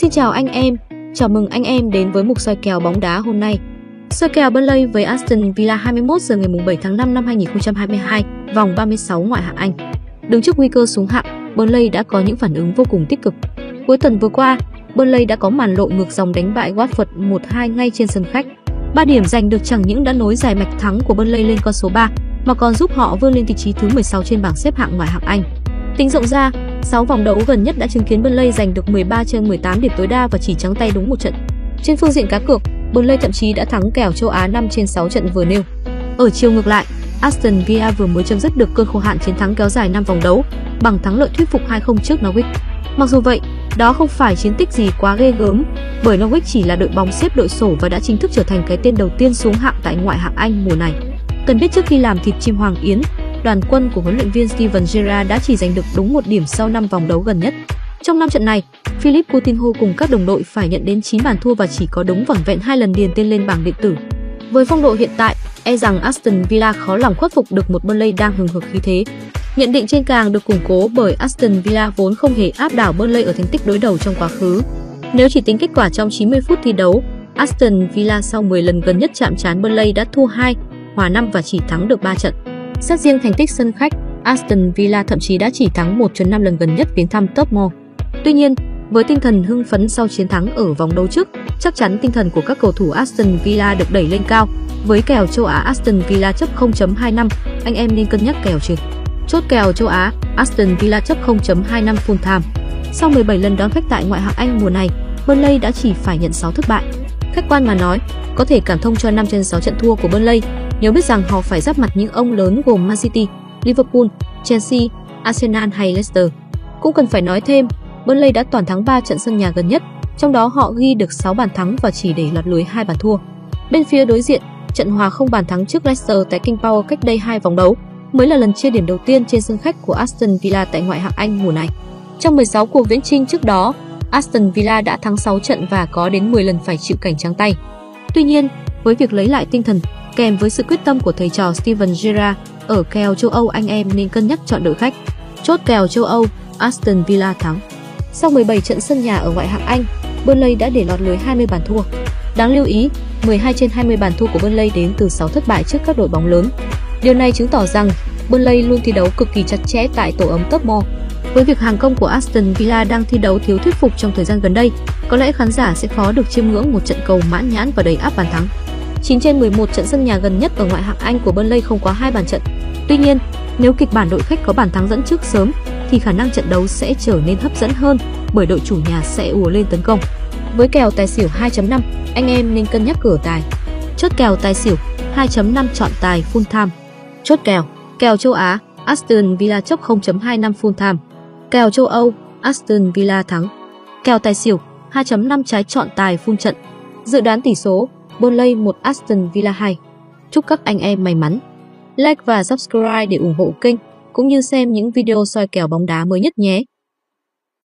Xin chào anh em, chào mừng anh em đến với mục soi kèo bóng đá hôm nay. Soi kèo Burnley với Aston Villa 21 giờ ngày 7 tháng 5 năm 2022, vòng 36 ngoại hạng Anh. Đứng trước nguy cơ xuống hạng, Burnley đã có những phản ứng vô cùng tích cực. Cuối tuần vừa qua, Burnley đã có màn lội ngược dòng đánh bại Watford 1-2 ngay trên sân khách. 3 điểm giành được chẳng những đã nối dài mạch thắng của Burnley lên con số 3, mà còn giúp họ vươn lên vị trí thứ 16 trên bảng xếp hạng ngoại hạng Anh. Tính rộng ra, 6 vòng đấu gần nhất đã chứng kiến Burnley giành được 13 trên 18 điểm tối đa và chỉ trắng tay đúng một trận. Trên phương diện cá cược, Burnley thậm chí đã thắng kèo châu Á 5 trên 6 trận vừa nêu. Ở chiều ngược lại, Aston Villa vừa mới chấm dứt được cơn khô hạn chiến thắng kéo dài 5 vòng đấu bằng thắng lợi thuyết phục 2-0 trước Norwich. Mặc dù vậy, đó không phải chiến tích gì quá ghê gớm, bởi Norwich chỉ là đội bóng xếp đội sổ và đã chính thức trở thành cái tên đầu tiên xuống hạng tại ngoại hạng Anh mùa này. Cần biết trước khi làm thịt chim Hoàng Yến, đoàn quân của huấn luyện viên Steven Gerrard đã chỉ giành được đúng một điểm sau 5 vòng đấu gần nhất. Trong năm trận này, Philip Coutinho cùng các đồng đội phải nhận đến 9 bàn thua và chỉ có đúng vỏn vẹn hai lần điền tên lên bảng điện tử. Với phong độ hiện tại, e rằng Aston Villa khó lòng khuất phục được một Burnley đang hừng hực khí thế. Nhận định trên càng được củng cố bởi Aston Villa vốn không hề áp đảo Burnley ở thành tích đối đầu trong quá khứ. Nếu chỉ tính kết quả trong 90 phút thi đấu, Aston Villa sau 10 lần gần nhất chạm trán Burnley đã thua 2, hòa 5 và chỉ thắng được 3 trận. Xét riêng thành tích sân khách, Aston Villa thậm chí đã chỉ thắng 1 5 lần gần nhất viếng thăm Tottenham. Tuy nhiên, với tinh thần hưng phấn sau chiến thắng ở vòng đấu trước, chắc chắn tinh thần của các cầu thủ Aston Villa được đẩy lên cao. Với kèo châu Á Aston Villa chấp 0.25, anh em nên cân nhắc kèo trừ. Chốt kèo châu Á, Aston Villa chấp 0.25 full time. Sau 17 lần đón khách tại ngoại hạng Anh mùa này, Burnley đã chỉ phải nhận 6 thất bại. Khách quan mà nói, có thể cảm thông cho 5 trên 6 trận thua của Burnley, nếu biết rằng họ phải giáp mặt những ông lớn gồm Man City, Liverpool, Chelsea, Arsenal hay Leicester. Cũng cần phải nói thêm, Burnley đã toàn thắng 3 trận sân nhà gần nhất, trong đó họ ghi được 6 bàn thắng và chỉ để lọt lưới 2 bàn thua. Bên phía đối diện, trận hòa không bàn thắng trước Leicester tại King Power cách đây 2 vòng đấu mới là lần chia điểm đầu tiên trên sân khách của Aston Villa tại ngoại hạng Anh mùa này. Trong 16 cuộc viễn chinh trước đó, Aston Villa đã thắng 6 trận và có đến 10 lần phải chịu cảnh trắng tay. Tuy nhiên, với việc lấy lại tinh thần kèm với sự quyết tâm của thầy trò Steven Gerrard ở kèo châu Âu anh em nên cân nhắc chọn đội khách. Chốt kèo châu Âu, Aston Villa thắng. Sau 17 trận sân nhà ở ngoại hạng Anh, Burnley đã để lọt lưới 20 bàn thua. Đáng lưu ý, 12 trên 20 bàn thua của Burnley đến từ 6 thất bại trước các đội bóng lớn. Điều này chứng tỏ rằng Burnley luôn thi đấu cực kỳ chặt chẽ tại tổ ấm top. Với việc hàng công của Aston Villa đang thi đấu thiếu thuyết phục trong thời gian gần đây, có lẽ khán giả sẽ khó được chiêm ngưỡng một trận cầu mãn nhãn và đầy áp bàn thắng. 9 trên 11 trận sân nhà gần nhất ở ngoại hạng Anh của Burnley không quá hai bàn trận. Tuy nhiên, nếu kịch bản đội khách có bàn thắng dẫn trước sớm thì khả năng trận đấu sẽ trở nên hấp dẫn hơn bởi đội chủ nhà sẽ ùa lên tấn công. Với kèo tài xỉu 2.5, anh em nên cân nhắc cửa tài. Chốt kèo tài xỉu 2.5 chọn tài full time. Chốt kèo, kèo châu Á, Aston Villa chấp 0.25 full time. Kèo châu Âu, Aston Villa thắng. Kèo tài xỉu 2.5 trái chọn tài phun trận. Dự đoán tỷ số Burnley 1 Aston Villa 2. Chúc các anh em may mắn. Like và subscribe để ủng hộ kênh cũng như xem những video soi kèo bóng đá mới nhất nhé.